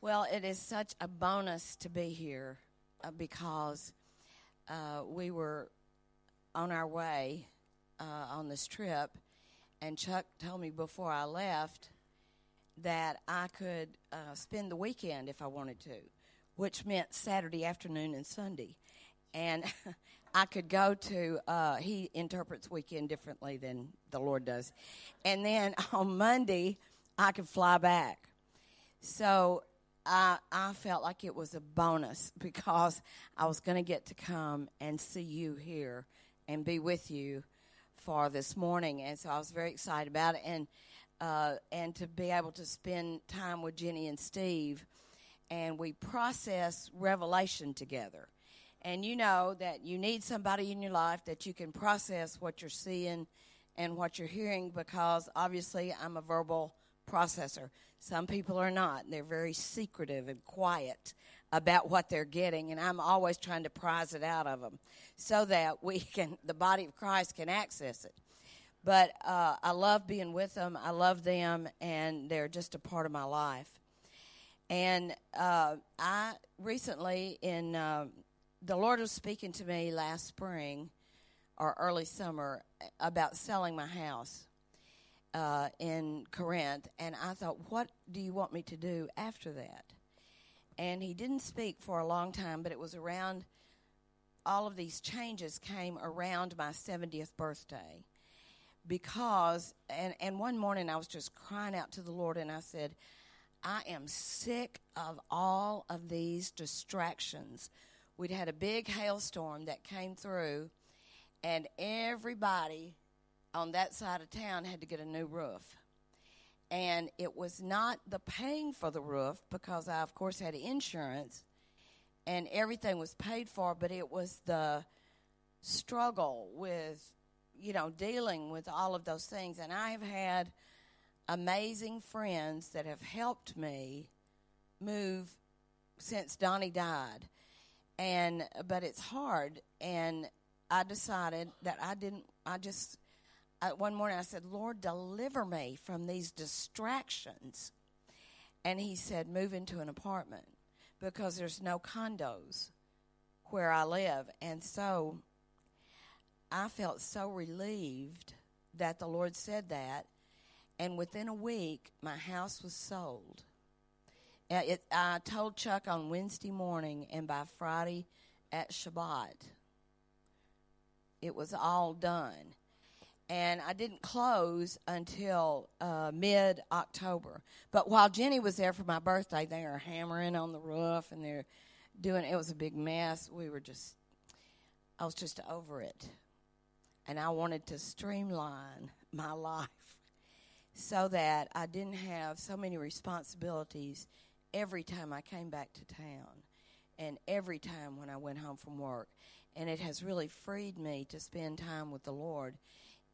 Well, it is such a bonus to be here uh, because uh, we were on our way uh, on this trip, and Chuck told me before I left that I could uh, spend the weekend if I wanted to, which meant Saturday afternoon and Sunday. And I could go to, uh, he interprets weekend differently than the Lord does. And then on Monday, I could fly back. So I, I felt like it was a bonus because I was going to get to come and see you here and be with you for this morning. And so I was very excited about it. And, uh, and to be able to spend time with Jenny and Steve. And we process revelation together. And you know that you need somebody in your life that you can process what you're seeing and what you're hearing because obviously I'm a verbal processor. Some people are not. They're very secretive and quiet about what they're getting, and I'm always trying to prize it out of them so that we can, the body of Christ can access it. But uh, I love being with them. I love them, and they're just a part of my life. And uh, I recently, in uh, the Lord was speaking to me last spring or early summer about selling my house uh, in Corinth, and I thought, what do you want me to do after that? And he didn't speak for a long time, but it was around all of these changes came around my 70th birthday because and and one morning I was just crying out to the Lord and I said I am sick of all of these distractions. We'd had a big hailstorm that came through and everybody on that side of town had to get a new roof. And it was not the paying for the roof because I, of course, had insurance and everything was paid for, but it was the struggle with, you know, dealing with all of those things. And I have had amazing friends that have helped me move since Donnie died. And, but it's hard. And I decided that I didn't, I just, I, one morning I said, Lord, deliver me from these distractions. And he said, move into an apartment because there's no condos where I live. And so I felt so relieved that the Lord said that. And within a week, my house was sold. Uh, it, I told Chuck on Wednesday morning, and by Friday at Shabbat, it was all done and I didn't close until uh, mid October. But while Jenny was there for my birthday, they were hammering on the roof and they're doing it was a big mess. We were just, I was just over it. And I wanted to streamline my life so that I didn't have so many responsibilities every time I came back to town and every time when I went home from work. And it has really freed me to spend time with the Lord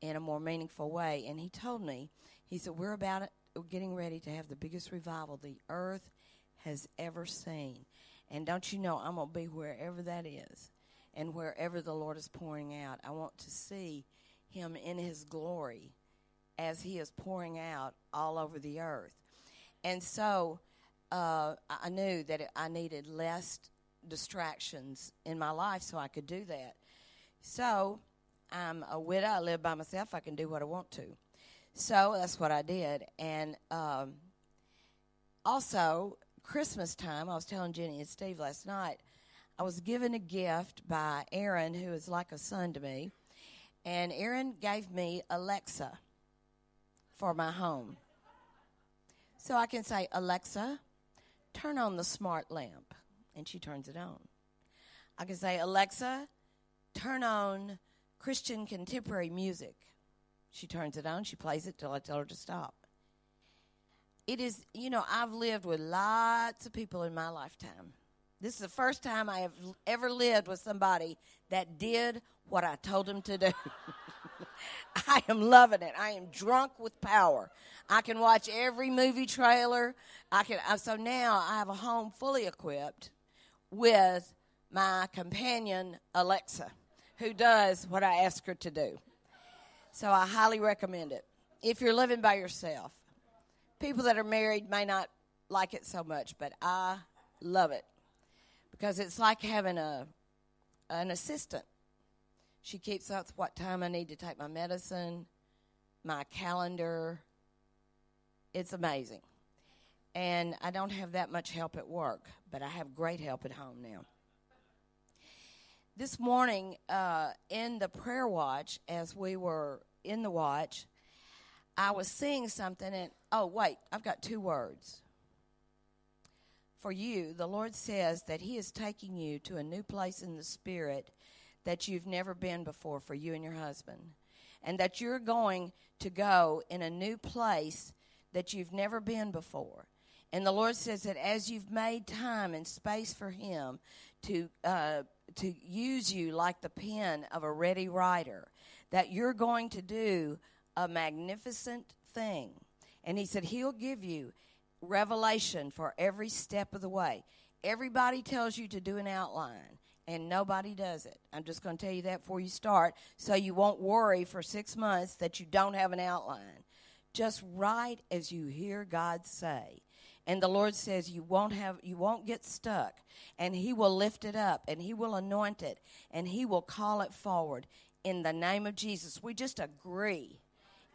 in a more meaningful way. And he told me, he said, We're about it, we're getting ready to have the biggest revival the earth has ever seen. And don't you know, I'm going to be wherever that is and wherever the Lord is pouring out. I want to see him in his glory as he is pouring out all over the earth. And so uh, I knew that I needed less distractions in my life so I could do that. So I'm a widow. I live by myself. I can do what I want to. So that's what I did. And um, also, Christmas time, I was telling Jenny and Steve last night, I was given a gift by Aaron, who is like a son to me. And Aaron gave me Alexa for my home. So I can say, Alexa, turn on the smart lamp. And she turns it on. I can say, Alexa, turn on Christian contemporary music. She turns it on, she plays it till I tell her to stop. It is, you know, I've lived with lots of people in my lifetime. This is the first time I have ever lived with somebody that did what I told them to do. I am loving it. I am drunk with power. I can watch every movie trailer. I can so now I have a home fully equipped with my companion Alexa who does what I ask her to do. So I highly recommend it. If you're living by yourself, people that are married may not like it so much, but I love it because it's like having a an assistant. She keeps up what time I need to take my medicine, my calendar. It's amazing. And I don't have that much help at work, but I have great help at home now. This morning, uh, in the prayer watch, as we were in the watch, I was seeing something, and oh, wait, I've got two words. For you, the Lord says that He is taking you to a new place in the Spirit that you've never been before for you and your husband. And that you're going to go in a new place that you've never been before. And the Lord says that as you've made time and space for Him to, uh, to use you like the pen of a ready writer, that you're going to do a magnificent thing. And he said, He'll give you revelation for every step of the way. Everybody tells you to do an outline, and nobody does it. I'm just going to tell you that before you start, so you won't worry for six months that you don't have an outline. Just write as you hear God say. And the Lord says you won't have you won't get stuck and he will lift it up and he will anoint it and he will call it forward in the name of Jesus. We just agree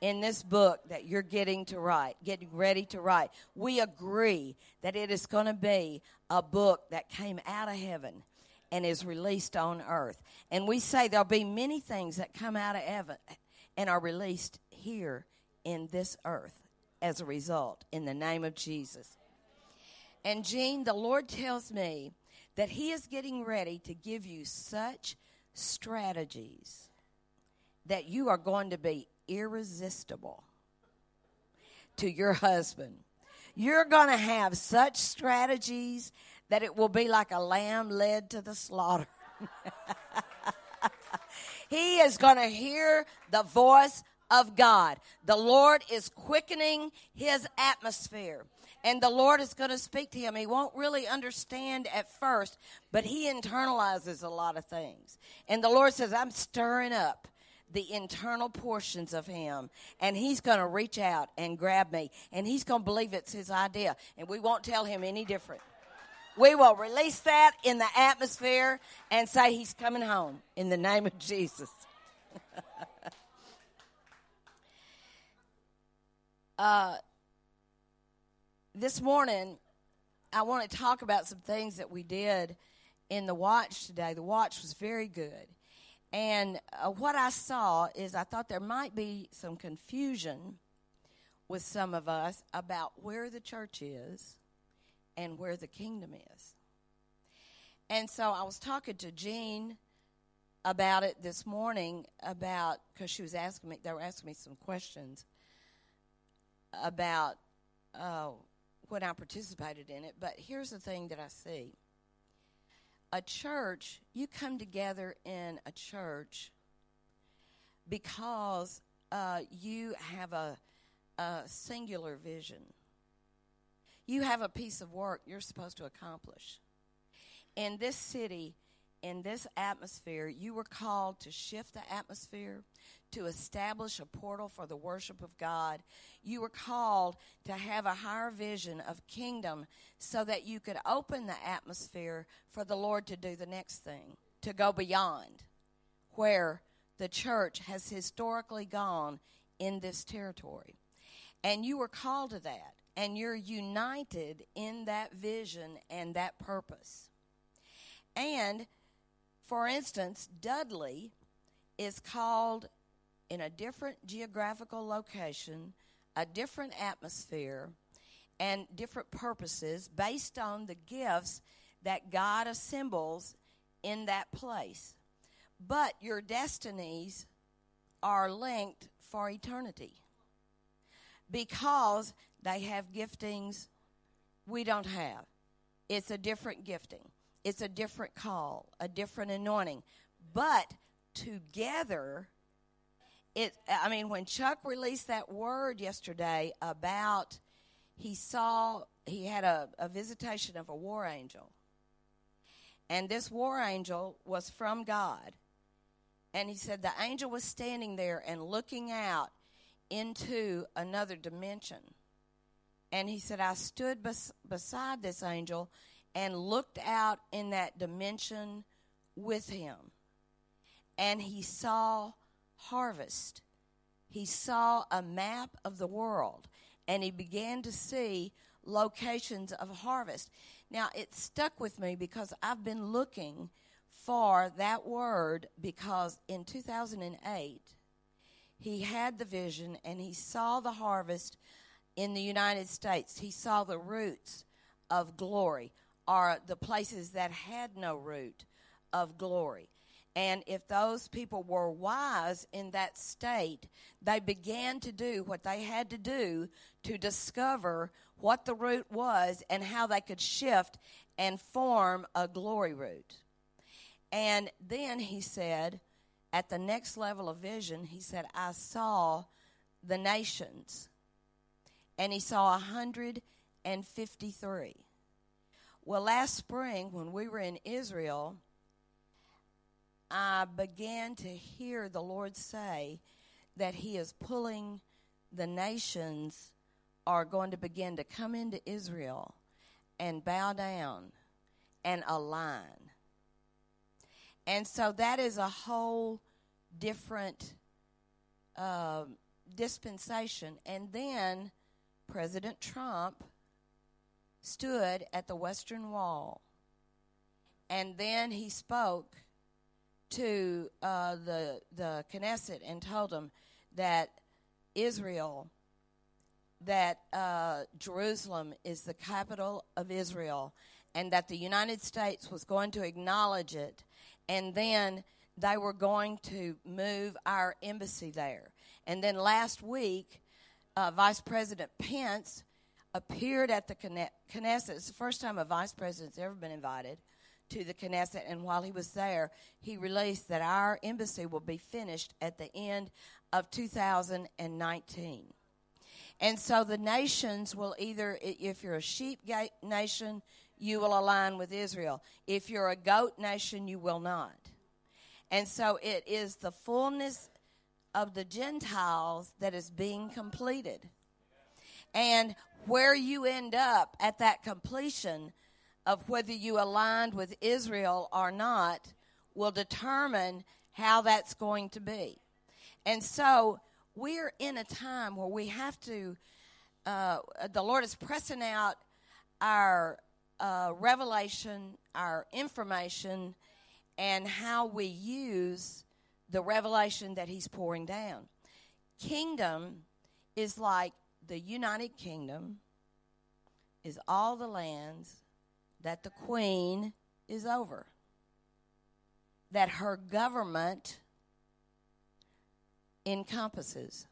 in this book that you're getting to write, getting ready to write. We agree that it is going to be a book that came out of heaven and is released on earth. And we say there'll be many things that come out of heaven and are released here in this earth as a result in the name of Jesus. And Jean, the Lord tells me that He is getting ready to give you such strategies that you are going to be irresistible to your husband. You're going to have such strategies that it will be like a lamb led to the slaughter. he is going to hear the voice of God. The Lord is quickening his atmosphere. And the Lord is going to speak to him. He won't really understand at first, but he internalizes a lot of things. And the Lord says, I'm stirring up the internal portions of him and he's going to reach out and grab me and he's going to believe it's his idea and we won't tell him any different we will release that in the atmosphere and say he's coming home in the name of jesus uh, this morning i want to talk about some things that we did in the watch today the watch was very good and uh, what I saw is I thought there might be some confusion with some of us about where the church is and where the kingdom is. And so I was talking to Jean about it this morning about because she was asking me they were asking me some questions about uh, when I participated in it. But here's the thing that I see a church, you come together in a church because uh, you have a, a singular vision. You have a piece of work you're supposed to accomplish. In this city, in this atmosphere, you were called to shift the atmosphere, to establish a portal for the worship of God. You were called to have a higher vision of kingdom so that you could open the atmosphere for the Lord to do the next thing, to go beyond where the church has historically gone in this territory. And you were called to that, and you're united in that vision and that purpose. And, for instance, Dudley is called in a different geographical location, a different atmosphere, and different purposes based on the gifts that God assembles in that place. But your destinies are linked for eternity because they have giftings we don't have. It's a different gifting, it's a different call, a different anointing. But together, it i mean when chuck released that word yesterday about he saw he had a, a visitation of a war angel. And this war angel was from god. And he said the angel was standing there and looking out into another dimension. And he said, I stood bes- beside this angel and looked out in that dimension with him. And he saw harvest. He saw a map of the world and he began to see locations of harvest. Now, it stuck with me because I've been looking for that word because in 2008, he had the vision and he saw the harvest in the United States. He saw the roots of glory, or the places that had no root of glory. And if those people were wise in that state, they began to do what they had to do to discover what the root was and how they could shift and form a glory root. And then he said, at the next level of vision, he said, I saw the nations. And he saw 153. Well, last spring, when we were in Israel, I began to hear the Lord say that He is pulling the nations are going to begin to come into Israel and bow down and align. And so that is a whole different uh, dispensation. And then President Trump stood at the Western Wall and then he spoke to uh, the the Knesset and told them that Israel, that uh, Jerusalem is the capital of Israel, and that the United States was going to acknowledge it, and then they were going to move our embassy there. And then last week, uh, Vice President Pence appeared at the Knesset. It's the first time a vice president's ever been invited to the Knesset, and while he was there, he released that our embassy will be finished at the end of 2019. And so the nations will either, if you're a sheep nation, you will align with Israel. If you're a goat nation, you will not. And so it is the fullness of the Gentiles that is being completed. And where you end up at that completion of whether you aligned with Israel or not will determine how that's going to be. And so we're in a time where we have to, uh, the Lord is pressing out our uh, revelation, our information, and how we use the revelation that He's pouring down. Kingdom is like the United Kingdom, is all the lands that the queen is over, that her government encompasses.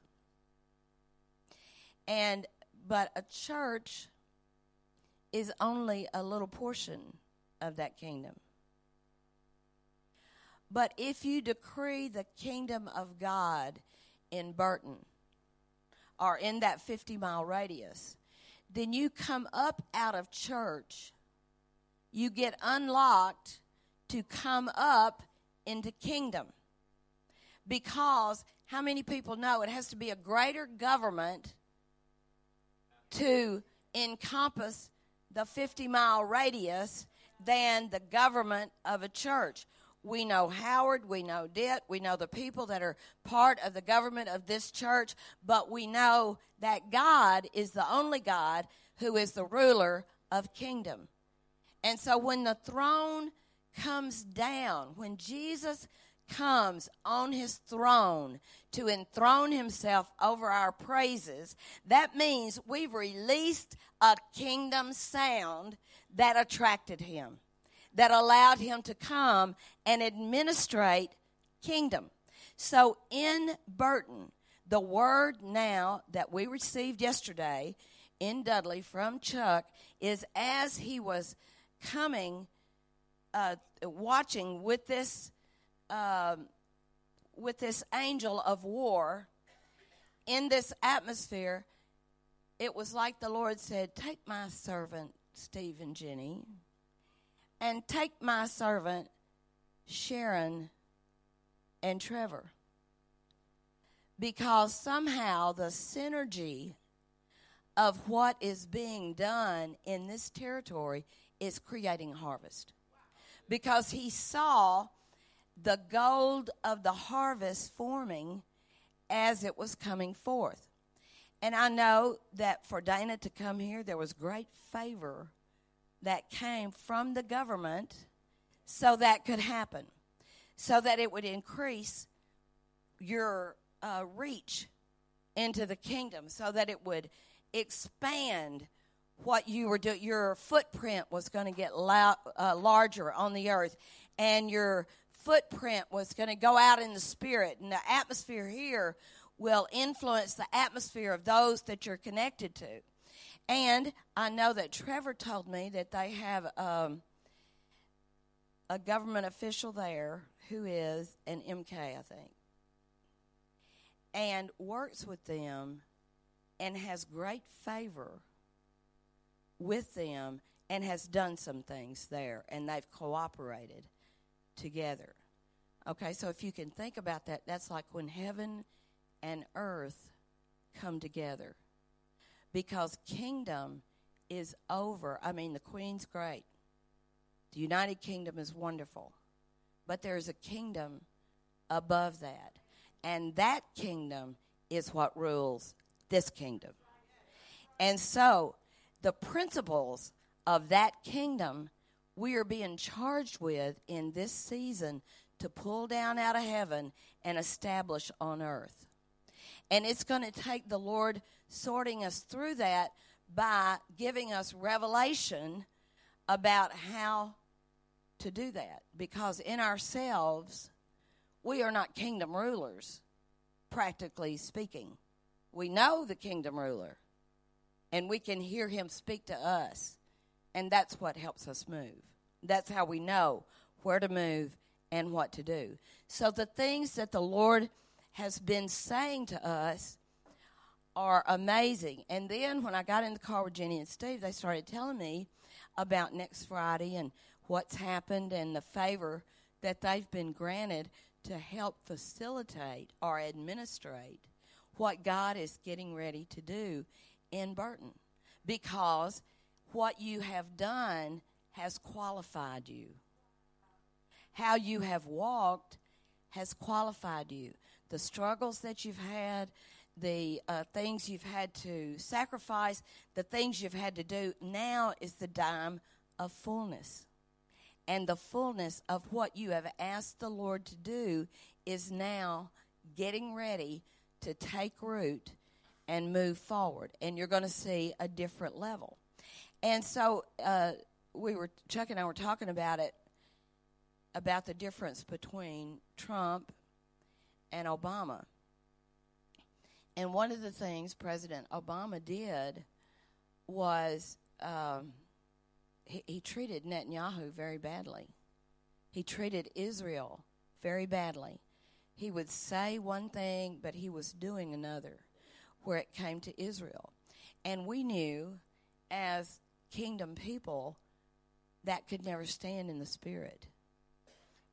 And but a church is only a little portion of that kingdom. But if you decree the kingdom of God in Burton or in that 50 mile radius, then you come up out of church you get unlocked to come up into kingdom. Because how many people know it has to be a greater government to encompass the 50 mile radius than the government of a church? We know Howard, we know Ditt, we know the people that are part of the government of this church, but we know that God is the only God who is the ruler of kingdom. And so when the throne comes down, when Jesus comes on his throne to enthrone himself over our praises, that means we've released a kingdom sound that attracted him, that allowed him to come and administrate kingdom. So in Burton, the word now that we received yesterday in Dudley from Chuck is as he was coming, uh, watching with this, uh, with this angel of war in this atmosphere. It was like the Lord said, "Take my servant Steve and Jenny, and take my servant Sharon and Trevor." Because somehow the synergy of what is being done in this territory is creating harvest. Because he saw the gold of the harvest forming as it was coming forth. And I know that for Dana to come here, there was great favor that came from the government so that could happen, so that it would increase your uh, reach into the kingdom, so that it would expand what you were doing. Your footprint was going to get uh, larger on the earth, and your footprint was going to go out in the spirit, and the atmosphere here will influence the atmosphere of those that you're connected to. And I know that Trevor told me that they have um, a government official there who is an MK, I think, and works with them and has great favor with them and has done some things there, and they've cooperated together. Okay, so if you can think about that, that's like when heaven and earth come together. Because kingdom is over. I mean, the Queen's great, the United Kingdom is wonderful, but there's a kingdom above that. And that kingdom is what rules this kingdom. And so, the principles of that kingdom we are being charged with in this season to pull down out of heaven and establish on earth. And it's going to take the Lord sorting us through that by giving us revelation about how to do that. Because in ourselves, we are not kingdom rulers, practically speaking. We know the kingdom ruler, and we can hear him speak to us, and that's what helps us move. That's how we know where to move and what to do. So the things that the Lord has been saying to us are amazing. And then when I got in the car with Jenny and Steve, they started telling me about next Friday and what's happened and the favor that they've been granted to help facilitate or administrate what God is getting ready to do in Burton. Because what you have done has qualified you. How you have walked has qualified you the struggles that you've had, the uh, things you've had to sacrifice, the things you've had to do. Now is the time of fullness. And the fullness of what you have asked the Lord to do is now getting ready to take root and move forward. And you're going to see a different level. And so uh, we were, Chuck and I were talking about it, about the difference between Trump and Obama. And one of the things President Obama did was um, he, he treated Netanyahu very badly. He treated Israel very badly. He would say one thing, but he was doing another where it came to Israel. And we knew as kingdom people that could never stand in the spirit.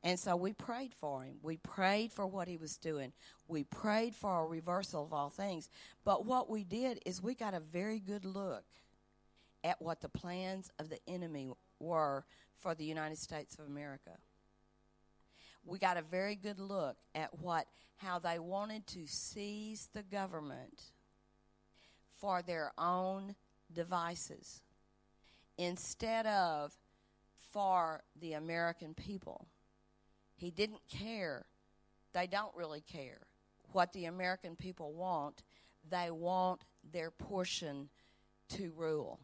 And so we prayed for him. We prayed for what he was doing. We prayed for a reversal of all things. But what we did is we got a very good look at what the plans of the enemy were for the United States of America. We got a very good look at what how they wanted to seize the government for their own devices instead of for the American people. He didn't care. They don't really care what the American people want. They want their portion to rule.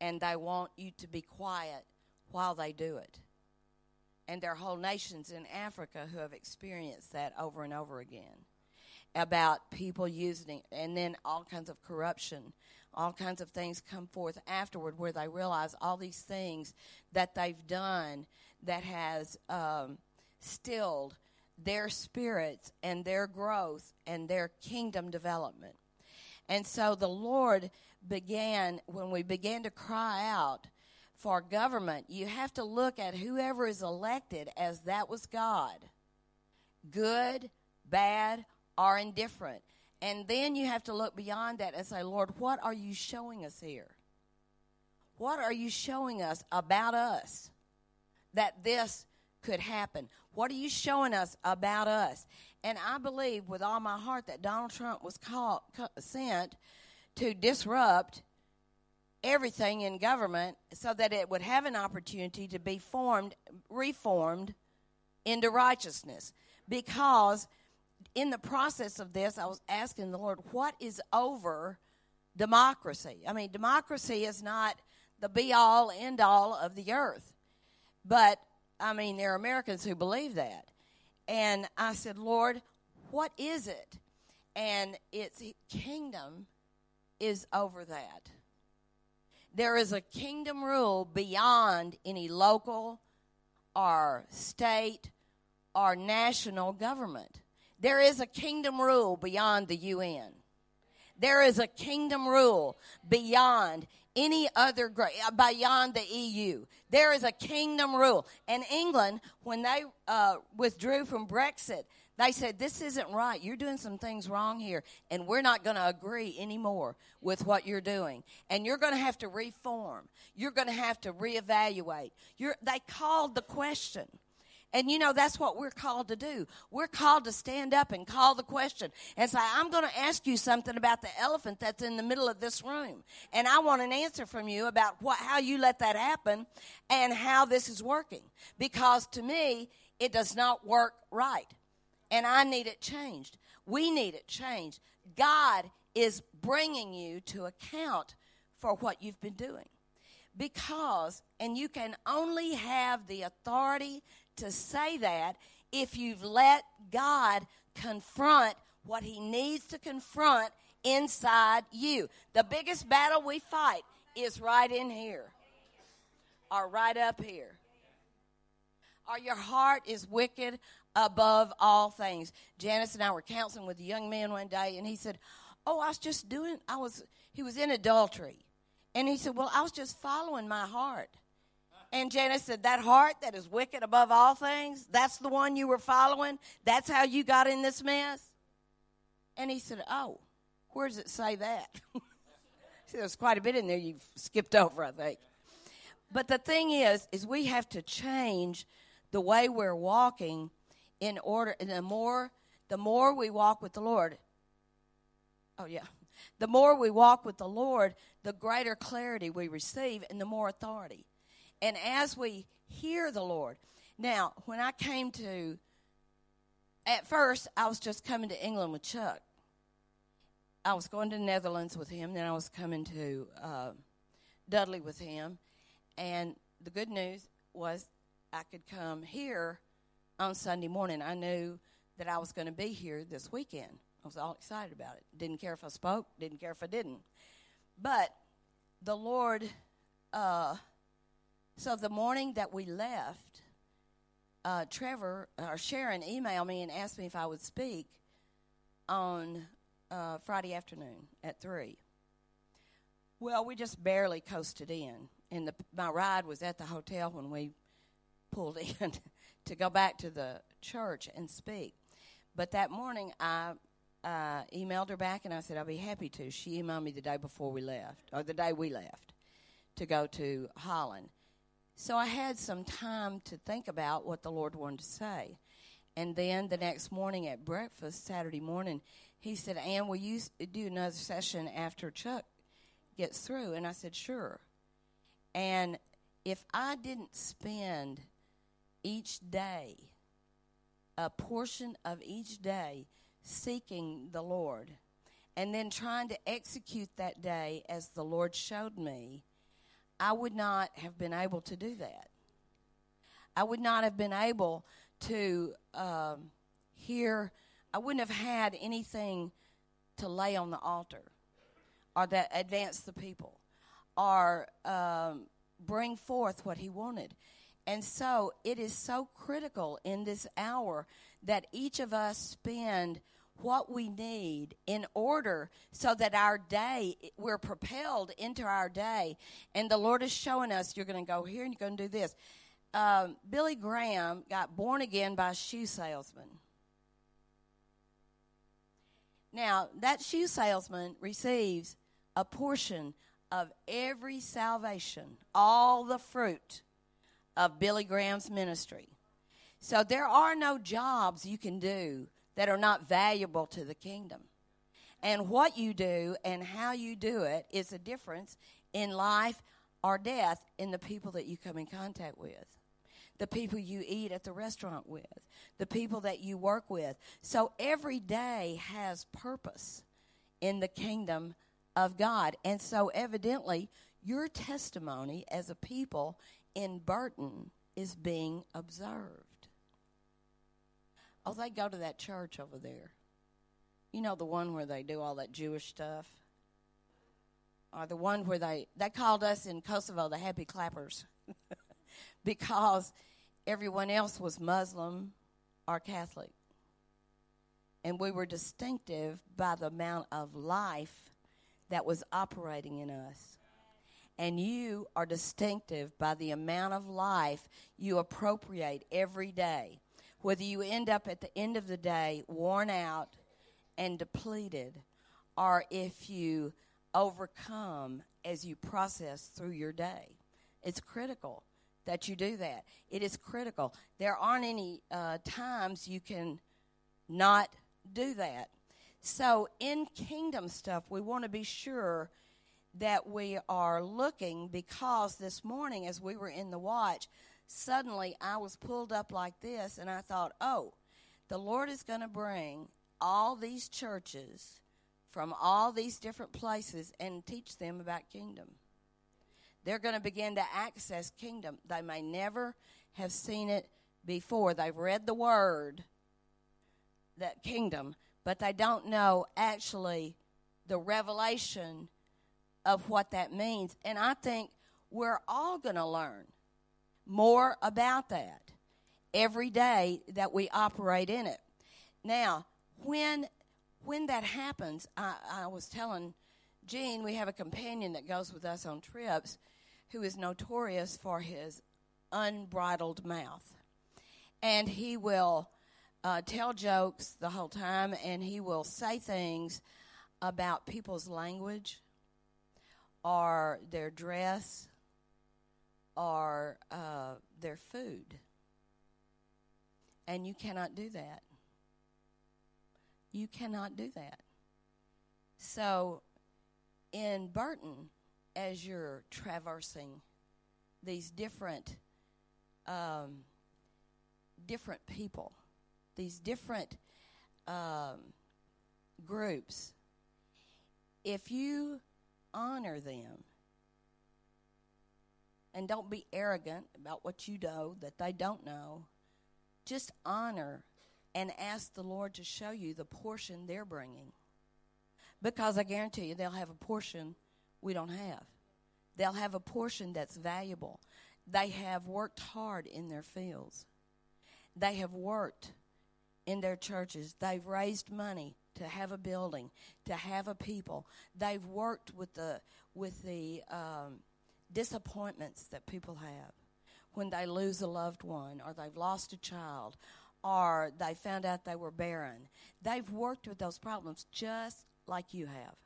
And they want you to be quiet while they do it. And there are whole nations in Africa who have experienced that over and over again about people using and then all kinds of corruption, all kinds of things come forth afterward where they realize all these things that they've done that has um, stilled their spirits and their growth and their kingdom development. And so the Lord began, when we began to cry out for government, you have to look at whoever is elected as that was God good, bad, or indifferent. And then you have to look beyond that and say, Lord, what are you showing us here? What are you showing us about us that this could happen? What are you showing us about us? And I believe with all my heart that Donald Trump was called, sent to disrupt everything in government so that it would have an opportunity to be formed, reformed into righteousness. Because in the process of this, I was asking the Lord, what is over democracy? I mean, democracy is not the be all, end all of the earth. But, I mean, there are Americans who believe that. And I said, Lord, what is it? And its kingdom is over that. There is a kingdom rule beyond any local or state or national government. There is a kingdom rule beyond the UN. There is a kingdom rule beyond any other uh, beyond the EU. There is a kingdom rule. And England, when they uh, withdrew from Brexit, they said, This isn't right. You're doing some things wrong here, and we're not going to agree anymore with what you're doing. And you're going to have to reform. You're going to have to reevaluate. You're, they called the question. And you know, that's what we're called to do. We're called to stand up and call the question and say, I'm going to ask you something about the elephant that's in the middle of this room. And I want an answer from you about what, how you let that happen and how this is working. Because to me, it does not work right. And I need it changed. We need it changed. God is bringing you to account for what you've been doing. Because, and you can only have the authority to say that if you've let God confront what he needs to confront inside you. The biggest battle we fight is right in here or right up here. Or your heart is wicked above all things. Janice and I were counseling with a young man one day, and he said, Oh, I was just doing, I was, he was in adultery. And he said, Well, I was just following my heart. And Janice said, That heart that is wicked above all things, that's the one you were following? That's how you got in this mess? And he said, Oh, where does it say that? See, there's quite a bit in there you've skipped over, I think. But the thing is, is we have to change the way we're walking in order and the more the more we walk with the Lord. Oh yeah. The more we walk with the Lord, the greater clarity we receive and the more authority and as we hear the Lord. Now, when I came to, at first, I was just coming to England with Chuck. I was going to the Netherlands with him, then I was coming to uh, Dudley with him. And the good news was I could come here on Sunday morning. I knew that I was going to be here this weekend. I was all excited about it. Didn't care if I spoke, didn't care if I didn't. But the Lord uh, so the morning that we left, uh, Trevor or Sharon emailed me and asked me if I would speak on uh, Friday afternoon at three. Well, we just barely coasted in, and the, my ride was at the hotel when we pulled in to go back to the church and speak. But that morning, I uh, emailed her back and I said I'll be happy to. She emailed me the day before we left, or the day we left, to go to Holland. So I had some time to think about what the Lord wanted to say. And then the next morning at breakfast, Saturday morning, he said, Anne, will you do another session after Chuck gets through? And I said, sure. And if I didn't spend each day, a portion of each day, seeking the Lord, and then trying to execute that day as the Lord showed me, I would not have been able to do that. I would not have been able to um, hear, I wouldn't have had anything to lay on the altar or that advance the people or um, bring forth what he wanted. And so it is so critical in this hour that each of us spend what we need in order so that our day, we're propelled into our day. And the Lord is showing us you're going to go here and you're going to do this. Um, Billy Graham got born again by a shoe salesman. Now, that shoe salesman receives a portion of every salvation, all the fruit of Billy Graham's ministry. So there are no jobs you can do that are not valuable to the kingdom. And what you do and how you do it is a difference in life or death in the people that you come in contact with, the people you eat at the restaurant with, the people that you work with. So every day has purpose in the kingdom of God. And so evidently, your testimony as a people in Burton is being observed. Oh, they go to that church over there. You know, the one where they do all that Jewish stuff? Or the one where they, they called us in Kosovo the happy clappers because everyone else was Muslim or Catholic. And we were distinctive by the amount of life that was operating in us. And you are distinctive by the amount of life you appropriate every day. Whether you end up at the end of the day worn out, and depleted, or if you overcome as you process through your day. It's critical that you do that. It is critical. There aren't any uh, times you can not do that. So, in kingdom stuff, we want to be sure that we are looking because this morning, as we were in the watch, suddenly I was pulled up like this, and I thought, oh, the Lord is going to bring all these churches from all these different places and teach them about kingdom. They're going to begin to access kingdom. They may never have seen it before. They've read the word, that kingdom, but they don't know actually the revelation of what that means. And I think we're all going to learn more about that every day that we operate in it. Now, when when that happens, I, I was telling Gene we have a companion that goes with us on trips who is notorious for his unbridled mouth, and he will uh, tell jokes the whole time, and he will say things about people's language or their dress or uh, their food. And you cannot do that. You cannot do that. So, in Burton, as you're traversing these different, um, different people, these different um, groups, if you honor them and don't be arrogant about what you know that they don't know, just honor and ask the Lord to show you the portion they're bringing. Because I guarantee you, they'll have a portion we don't have. They'll have a portion that's valuable. They have worked hard in their fields, they have worked in their churches, they've raised money to have a building, to have a people. They've worked with the with the um, disappointments that people have when they lose a loved one or they've lost a child or they found out they were barren. They've worked with those problems just like you have,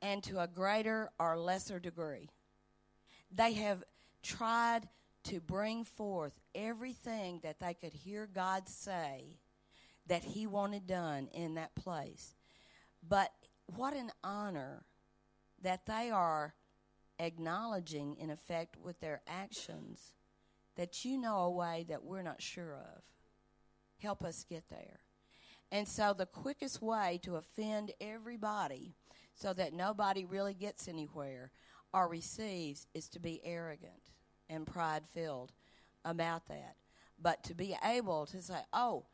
and to a greater or lesser degree. They have tried to bring forth everything that they could hear God say that He wanted done in that place. But what an honor that they are acknowledging, in effect, with their actions that you know a way that we're not sure of. Help us get there. And so, the quickest way to offend everybody so that nobody really gets anywhere or receives is to be arrogant and pride filled about that. But to be able to say, oh,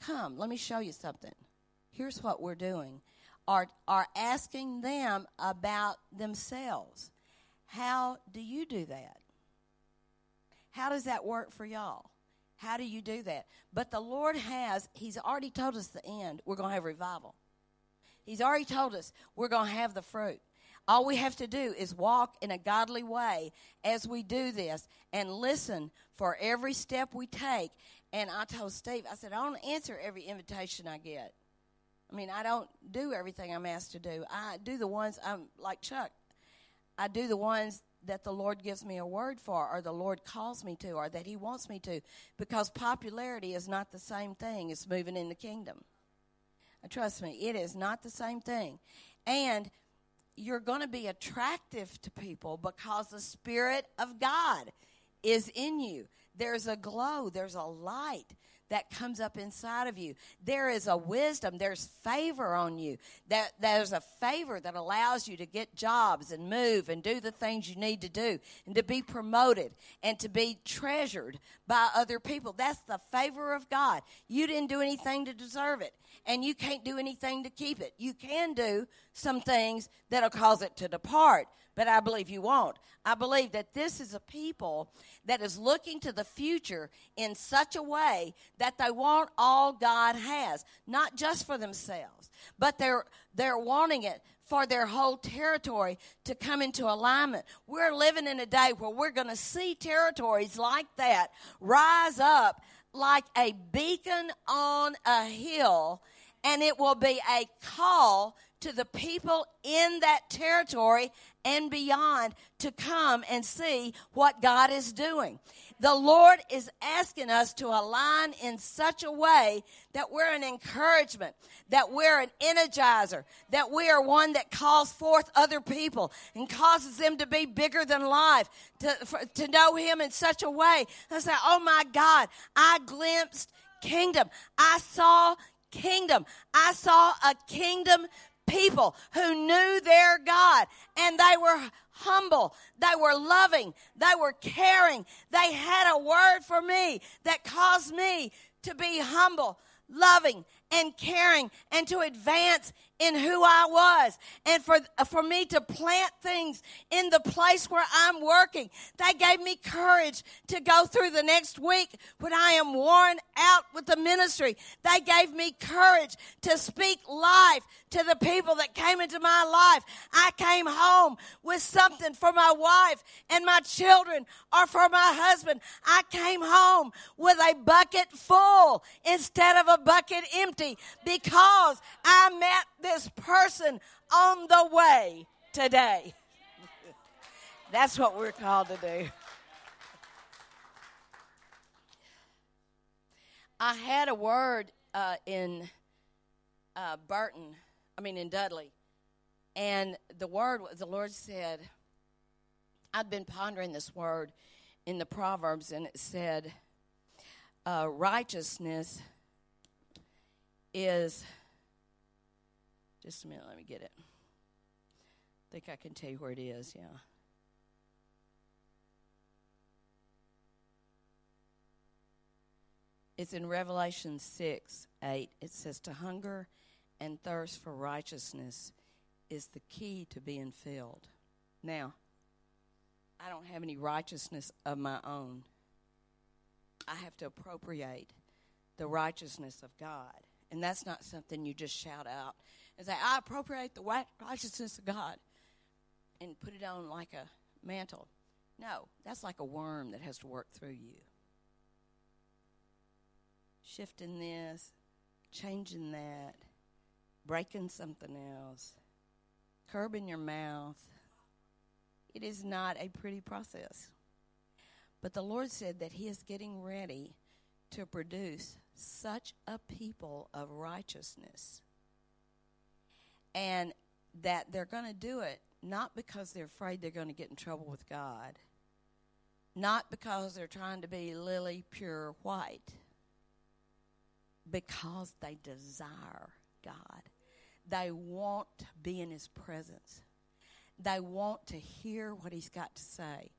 come, let me show you something. Here's what we're doing. Are, are asking them about themselves. How do you do that? How does that work for y'all? How do you do that? But the Lord has, He's already told us the end. We're going to have revival. He's already told us we're going to have the fruit. All we have to do is walk in a godly way as we do this and listen for every step we take. And I told Steve, I said, I don't answer every invitation I get. I mean, I don't do everything I'm asked to do. I do the ones I'm like Chuck. I do the ones that the Lord gives me a word for, or the Lord calls me to, or that He wants me to, because popularity is not the same thing as moving in the kingdom. Uh, trust me, it is not the same thing. And you're going to be attractive to people because the Spirit of God is in you. There's a glow, there's a light that comes up inside of you. There is a wisdom, there's favor on you. That there's a favor that allows you to get jobs and move and do the things you need to do and to be promoted and to be treasured by other people. That's the favor of God. You didn't do anything to deserve it and you can't do anything to keep it. You can do some things that'll cause it to depart, but I believe you won't. I believe that this is a people that is looking to the future in such a way that they want all God has, not just for themselves, but they're they're wanting it for their whole territory to come into alignment. We're living in a day where we're going to see territories like that rise up like a beacon on a hill, and it will be a call to the people in that territory and beyond to come and see what God is doing. The Lord is asking us to align in such a way that we're an encouragement, that we're an energizer, that we are one that calls forth other people and causes them to be bigger than life, to, for, to know Him in such a way. I say, oh my God, I glimpsed kingdom. I saw kingdom. I saw a kingdom people who knew their God and they were humble. They were loving. They were caring. They had a word for me that caused me to be humble, loving, and caring and to advance in who I was and for, uh, for me to plant things in the place where I'm working. They gave me courage to go through the next week when I am worn out with the ministry. They gave me courage to speak life to the people that came into my life. I came home with something for my wife and my children or for my husband. I came home with a bucket full instead of a bucket empty because I met this person on the way today. That's what we're called to do. I had a word uh, in uh, Burton, I mean in Dudley, and the word the Lord said. I'd been pondering this word in the Proverbs, and it said, uh, "Righteousness is just a minute, let me get it. I think I can tell you where it is, yeah. It's in Revelation 6 8. It says, To hunger and thirst for righteousness is the key to being filled. Now, I don't have any righteousness of my own. I have to appropriate the righteousness of God. And that's not something you just shout out and say, I appropriate the righteousness of God and put it on like a mantle. No, that's like a worm that has to work through you. Shifting this, changing that, breaking something else, curbing your mouth. It is not a pretty process. But the Lord said that He is getting ready to produce such a people of righteousness. And that they're going to do it not because they're afraid they're going to get in trouble with God, not because they're trying to be lily pure white, because they desire God. They want to be in His presence. They want to hear what He's got to say.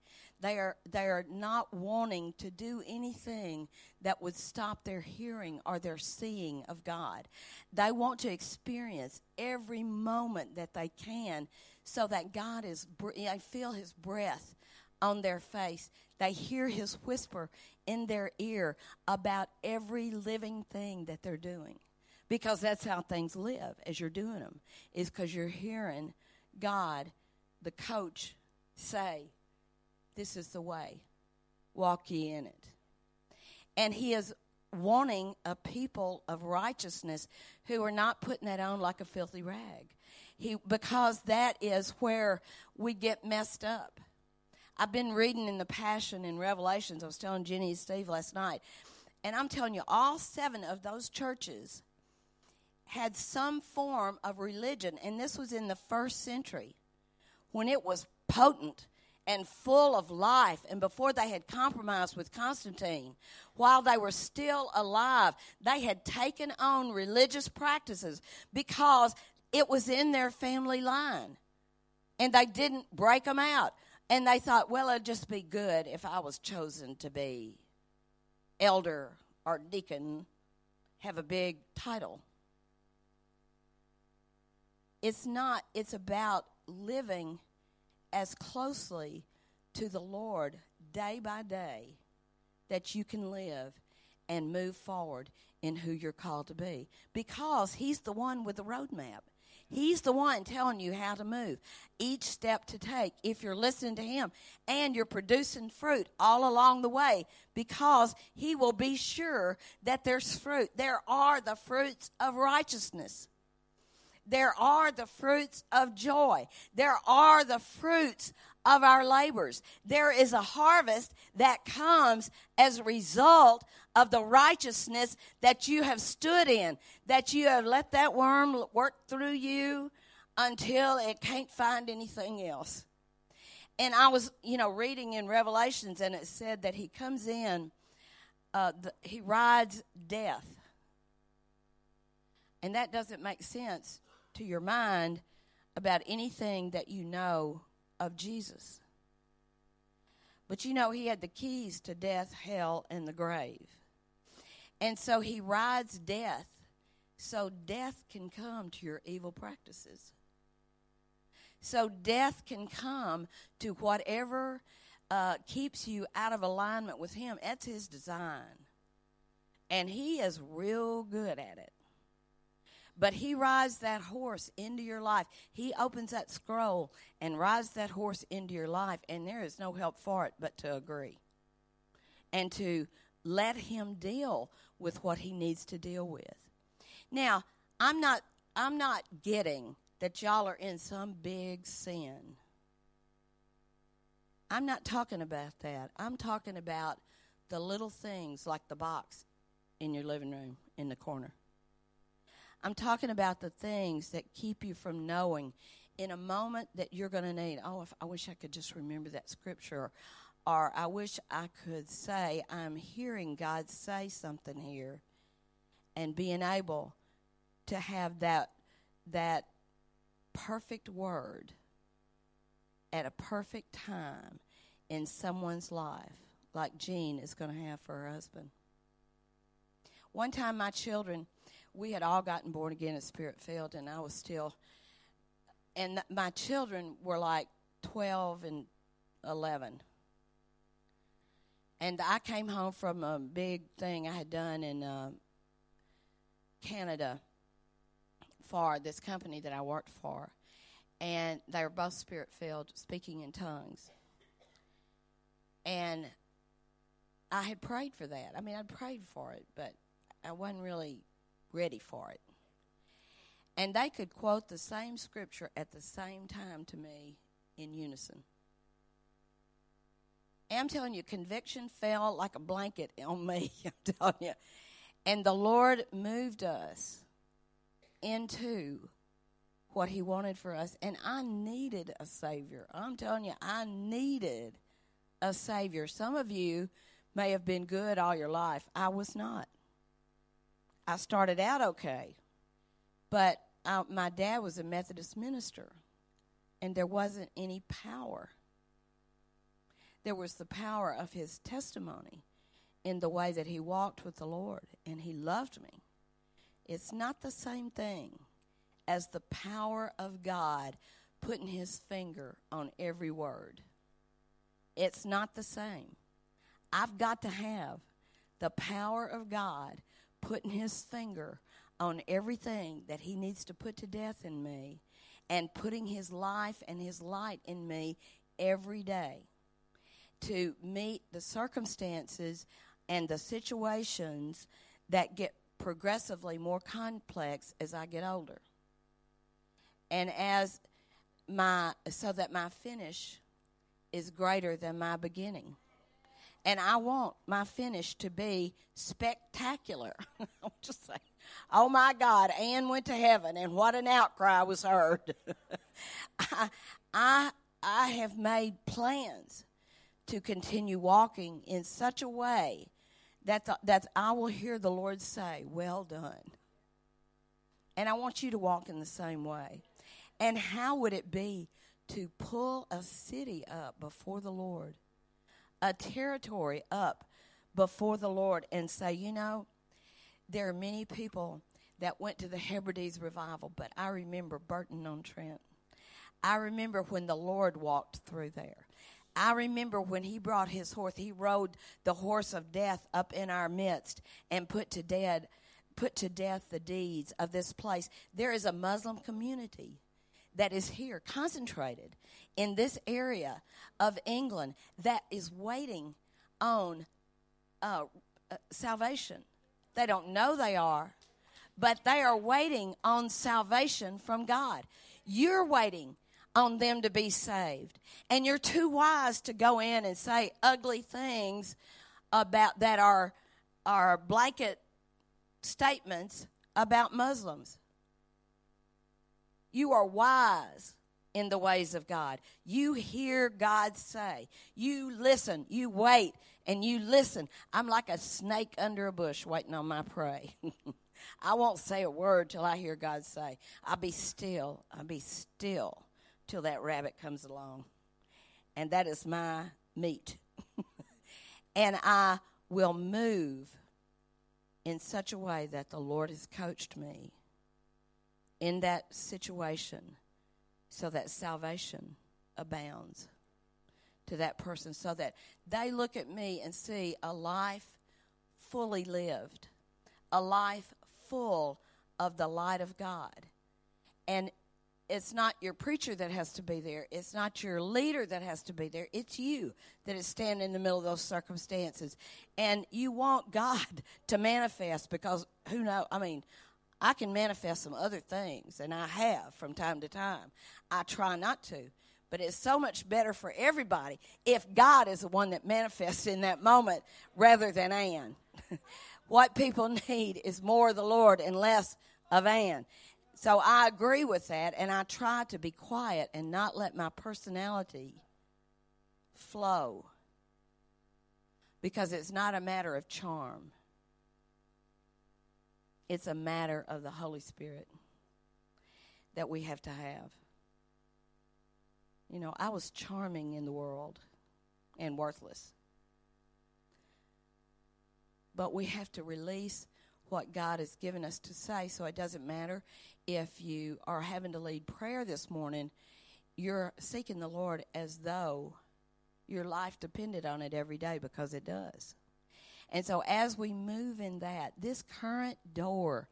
They are, they are not wanting to do anything that would stop their hearing or their seeing of God. They want to experience every moment that they can so that God is, they feel His breath on their face. They hear His whisper in their ear about every living thing that they're doing. Because that's how things live as you're doing them, is because you're hearing God, the coach, say, this is the way. Walk ye in it. And he is wanting a people of righteousness who are not putting that on like a filthy rag. He, because that is where we get messed up. I've been reading in the Passion in Revelations. I was telling Jenny and Steve last night. And I'm telling you, all seven of those churches had some form of religion. And this was in the first century when it was potent and full of life, and before they had compromised with Constantine, while they were still alive, they had taken on religious practices because it was in their family line. And they didn't break them out. And they thought, well, it'd just be good if I was chosen to be elder or deacon, have a big title. It's not, it's about living as closely to the Lord day by day that you can live and move forward in who you're called to be because He's the one with the roadmap. He's the one telling you how to move, each step to take if you're listening to Him and you're producing fruit all along the way because He will be sure that there's fruit. There are the fruits of righteousness. There are the fruits of joy. There are the fruits of our labors. There is a harvest that comes as a result of the righteousness that you have stood in, that you have let that worm work through you until it can't find anything else. And I was, you know, reading in Revelations, and it said that he comes in, uh, the, he rides death. And that doesn't make sense to your mind about anything that you know of Jesus. But you know, he had the keys to death, hell, and the grave. And so he rides death so death can come to your evil practices. So death can come to whatever uh, keeps you out of alignment with him. That's his design. And he is real good at it. But he rides that horse into your life. He opens that scroll and rides that horse into your life, and there is no help for it but to agree and to let him deal with what he needs to deal with. Now, I'm not I'm not getting that y'all are in some big sin. I'm not talking about that. I'm talking about the little things like the box in your living room in the corner. I'm talking about the things that keep you from knowing in a moment that you're going to need. Oh, if, I wish I could just remember that scripture. Or I wish I could say, I'm hearing God say something here. And being able to have that, that perfect word at a perfect time in someone's life, like Jean is going to have for her husband. One time, my children we had all gotten born again and spirit filled, and I was still. And my children were like 12 and 11. And I came home from a big thing I had done in uh, Canada for this company that I worked for. And they were both spirit filled, speaking in tongues. And I had prayed for that. I mean, I'd prayed for it, but I wasn't really ready for it. And they could quote the same scripture at the same time to me in unison. And I'm telling you, conviction fell like a blanket on me. I'm telling you. And the Lord moved us into what He wanted for us. And I needed a Savior. I'm telling you, I needed a Savior. Some of you may have been good all your life. I was not. I started out okay, but I, my dad was a Methodist minister, and there wasn't any power. There was the power of his testimony in the way that he walked with the Lord, and he loved me. It's not the same thing as the power of God putting his finger on every word. It's not the same. I've got to have the power of God putting his finger on everything that he needs to put to death in me and putting his life and his light in me every day to meet the circumstances and the situations that get progressively more complex as I get older. And as my so that my finish is greater than my beginning. And I want my finish to be spectacular. Just say, oh my God, Anne went to heaven, and what an outcry was heard. I, I, I have made plans to continue walking in such a way that, the, that I will hear the Lord say, Well done. And I want you to walk in the same way. And how would it be to pull a city up before the Lord, a territory up before the Lord, and say, You know, there are many people that went to the Hebrides revival, but I remember Burton on Trent. I remember when the Lord walked through there. I remember when he brought his horse, he rode the horse of death up in our midst and put to dead put to death the deeds of this place. There is a Muslim community that is here concentrated in this area of England that is waiting on uh, uh, salvation. They don't know they are, but they are waiting on salvation from God. You're waiting on them to be saved. And you're too wise to go in and say ugly things about that are are blanket statements about Muslims. You are wise in the ways of God. You hear God say. You listen, you wait, and you listen. I'm like a snake under a bush waiting on my prey. I won't say a word till I hear God say. I'll be still. I'll be still till that rabbit comes along. And that is my meat. and I will move in such a way that the Lord has coached me in that situation so that salvation abounds to that person so that they look at me and see a life fully lived, a life full of the light of God. And it's not your preacher that has to be there. It's not your leader that has to be there. It's you that is standing in the middle of those circumstances. And you want God to manifest because who knows? I mean, I can manifest some other things, and I have from time to time. I try not to. But it's so much better for everybody if God is the one that manifests in that moment rather than Anne. what people need is more of the Lord and less of Anne. So I agree with that, and I try to be quiet and not let my personality flow because it's not a matter of charm, it's a matter of the Holy Spirit that we have to have. You know, I was charming in the world and worthless. But we have to release what God has given us to say so it doesn't matter if you are having to lead prayer this morning, you're seeking the Lord as though your life depended on it every day because it does. And so, as we move in that, this current door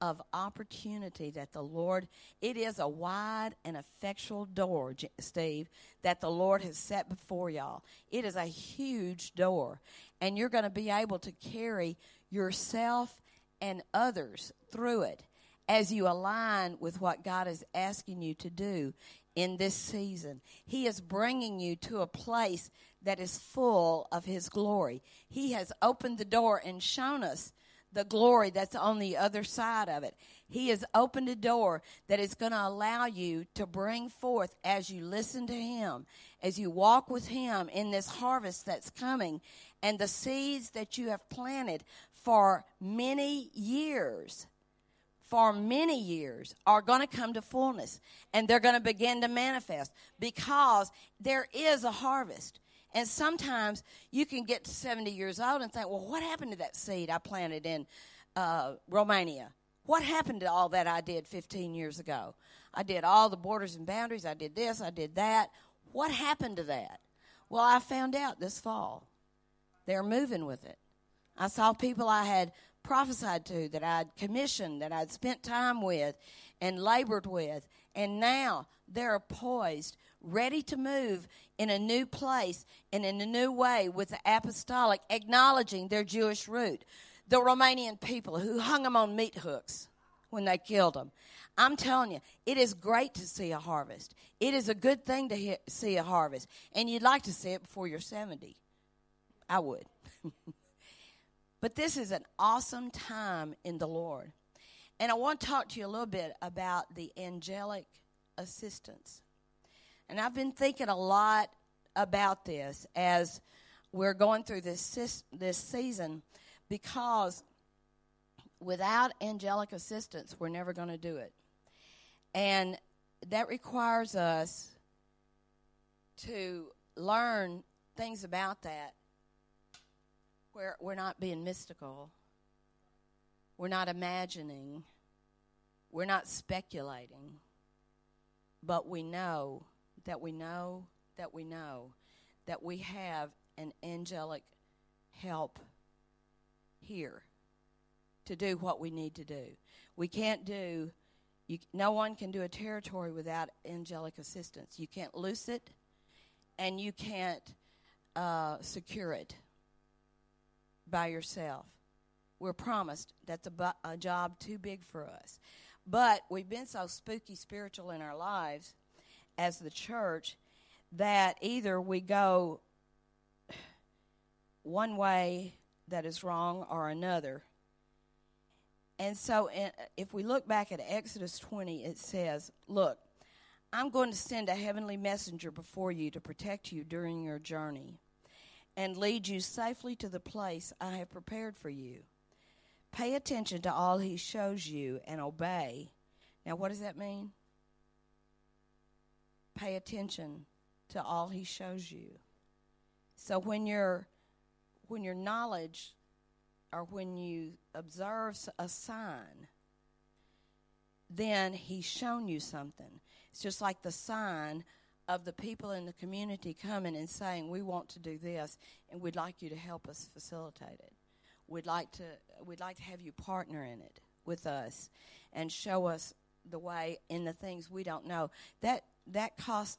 of opportunity that the Lord, it is a wide and effectual door, Steve, that the Lord has set before y'all. It is a huge door, and you're going to be able to carry yourself and others through it as you align with what God is asking you to do in this season. He is bringing you to a place that is full of His glory. He has opened the door and shown us the glory that's on the other side of it. He has opened a door that is going to allow you to bring forth as you listen to Him, as you walk with Him in this harvest that's coming, and the seeds that you have planted for many years for many years are going to come to fullness and they're going to begin to manifest because there is a harvest. And sometimes you can get to 70 years old and think, well, what happened to that seed I planted in uh, Romania? What happened to all that I did 15 years ago? I did all the borders and boundaries. I did this. I did that. What happened to that? Well, I found out this fall. They're moving with it. I saw people I had prophesied to, that I'd commissioned, that I'd spent time with and labored with. And now they're poised, ready to move in a new place and in a new way with the apostolic, acknowledging their Jewish root. The Romanian people who hung them on meat hooks when they killed them. I'm telling you, it is great to see a harvest. It is a good thing to see a harvest. And you'd like to see it before you're 70. I would. but this is an awesome time in the Lord. And I want to talk to you a little bit about the angelic assistance. And I've been thinking a lot about this as we're going through this this season because without angelic assistance, we're never going to do it. And that requires us to learn things about that where we're not being mystical, we're not imagining, we're not speculating, but we know that we know that we know that we have an angelic help here to do what we need to do. We can't do you, no one can do a territory without angelic assistance. You can't loose it, and you can't uh, secure it by yourself. We're promised that's a, bu- a job too big for us. But we've been so spooky spiritual in our lives as the church that either we go one way that is wrong or another and so, eh, if we look back at Exodus 20, it says, Look, I'm going to send a heavenly messenger before you to protect you during your journey and lead you safely to the place I have prepared for you. Pay attention to all he shows you and obey. Now, what does that mean? Pay attention to all he shows you. So when your when your knowledge or when you observe a sign, then he's shown you something. It's just like the sign of the people in the community coming and saying, "We want to do this, and we'd like you to help us facilitate it. We'd like to we'd like to have you partner in it with us and show us the way in the things we don't know." That that cost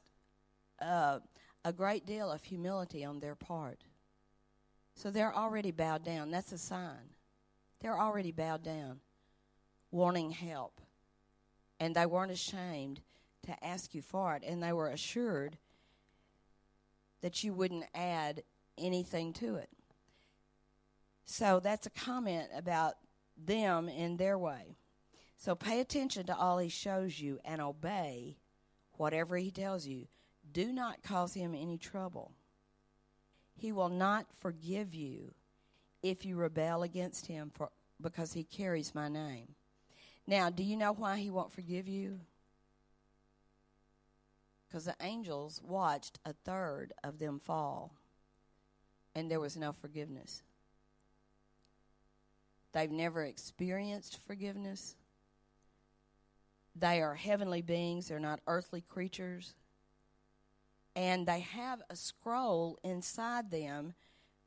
uh, a great deal of humility on their part. So they're already bowed down. That's a sign. They're already bowed down, wanting help. And they weren't ashamed to ask you for it. And they were assured that you wouldn't add anything to it. So that's a comment about them in their way. So pay attention to all he shows you and obey whatever he tells you. Do not cause him any trouble. He will not forgive you if you rebel against him for, because he carries my name. Now, do you know why he won't forgive you? Because the angels watched a third of them fall, and there was no forgiveness. They've never experienced forgiveness. They are heavenly beings, they're not earthly creatures and they have a scroll inside them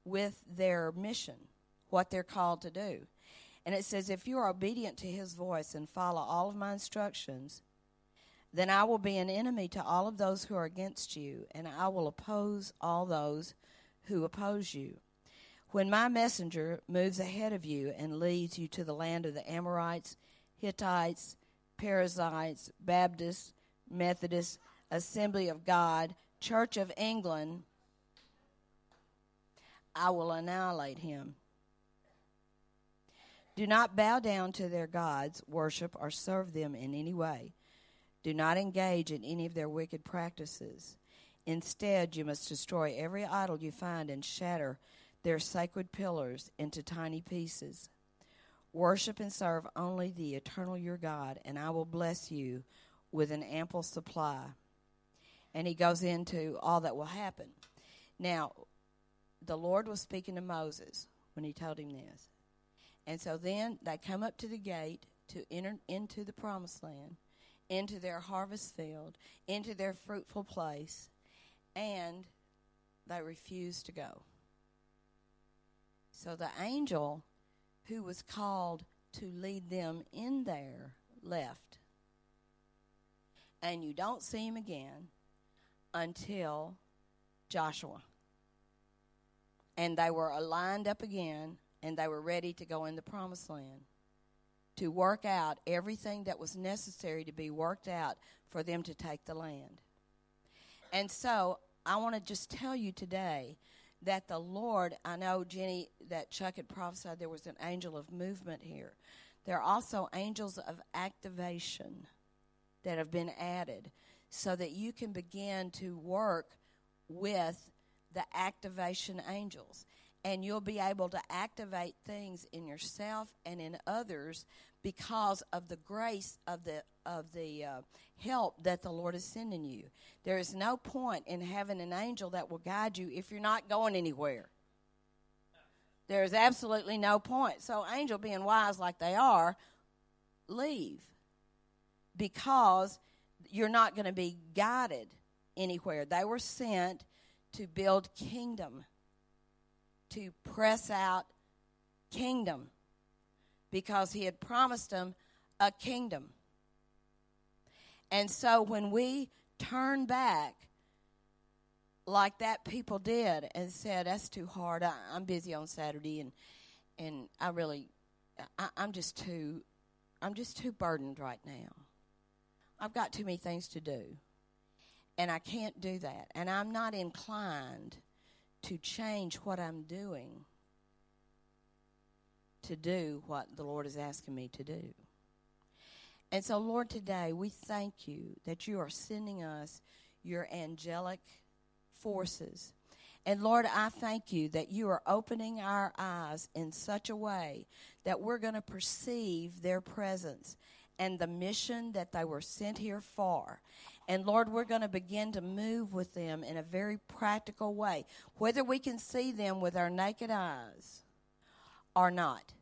with their mission, what they're called to do. And it says, If you are obedient to his voice and follow all of my instructions, then I will be an enemy to all of those who are against you, and I will oppose all those who oppose you. When my messenger moves ahead of you and leads you to the land of the Amorites, Hittites, Perizzites, Baptists, Methodists, Assembly of God, Church of England, I will annihilate him. Do not bow down to their gods, worship, or serve them in any way. Do not engage in any of their wicked practices. Instead, you must destroy every idol you find and shatter their sacred pillars into tiny pieces. Worship and serve only the eternal your God, and I will bless you with an ample supply and he goes into all that will happen. Now, the Lord was speaking to Moses when he told him this. And so then they come up to the gate to enter into the promised land, into their harvest field, into their fruitful place, and they refuse to go. So the angel who was called to lead them in there left. And you don't see him again until Joshua. And they were aligned up again and they were ready to go in the promised land to work out everything that was necessary to be worked out for them to take the land. And so I want to just tell you today that the Lord, I know, Jenny, that Chuck had prophesied there was an angel of movement here. There are also angels of activation that have been added so that you can begin to work with the activation angels. And you'll be able to activate things in yourself and in others because of the grace of the of the uh, help that the Lord is sending you. There is no point in having an angel that will guide you if you're not going anywhere. There is absolutely no point. So, angel being wise like they are, leave because you're not going to be guided anywhere. They were sent to build kingdom, to press out kingdom, because he had promised them a kingdom. And so when we turn back, like that people did, and said, "That's too hard. I, am busy on Saturday, and and I really, I, I'm just too, I'm just too burdened right now. I've got too many things to do, and I can't do that. And I'm not inclined to change what I'm doing to do what the Lord is asking me to do." And so, Lord, today we thank you that you are sending us your angelic forces. And Lord, I thank you that you are opening our eyes in such a way that we're going to perceive their presence and the mission that they were sent here for. And Lord, we're going to begin to move with them in a very practical way, whether we can see them with our naked eyes or not.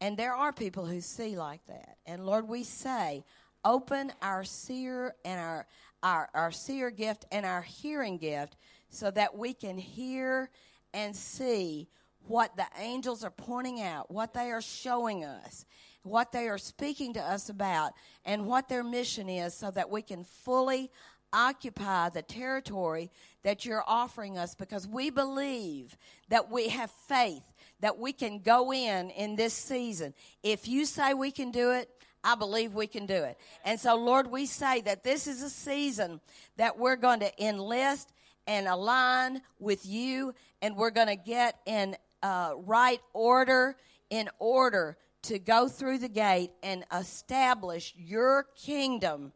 And there are people who see like that. And Lord, we say, open our seer and our, our, our seer gift and our hearing gift so that we can hear and see what the angels are pointing out, what they are showing us, what they are speaking to us about, and what their mission is so that we can fully occupy the territory that you're offering us because we believe that we have faith that we can go in in this season. If you say we can do it, I believe we can do it. And so, Lord, we say that this is a season that we're going to enlist and align with you, and we're going to get in uh, right order in order to go through the gate and establish your kingdom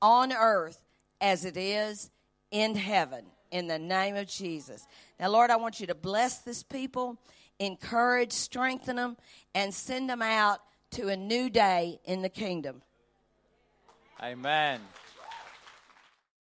on earth as it is in heaven in the name of Jesus. Now, Lord, I want you to bless this people encourage, strengthen them, and send them out to a new day in the kingdom. Amen.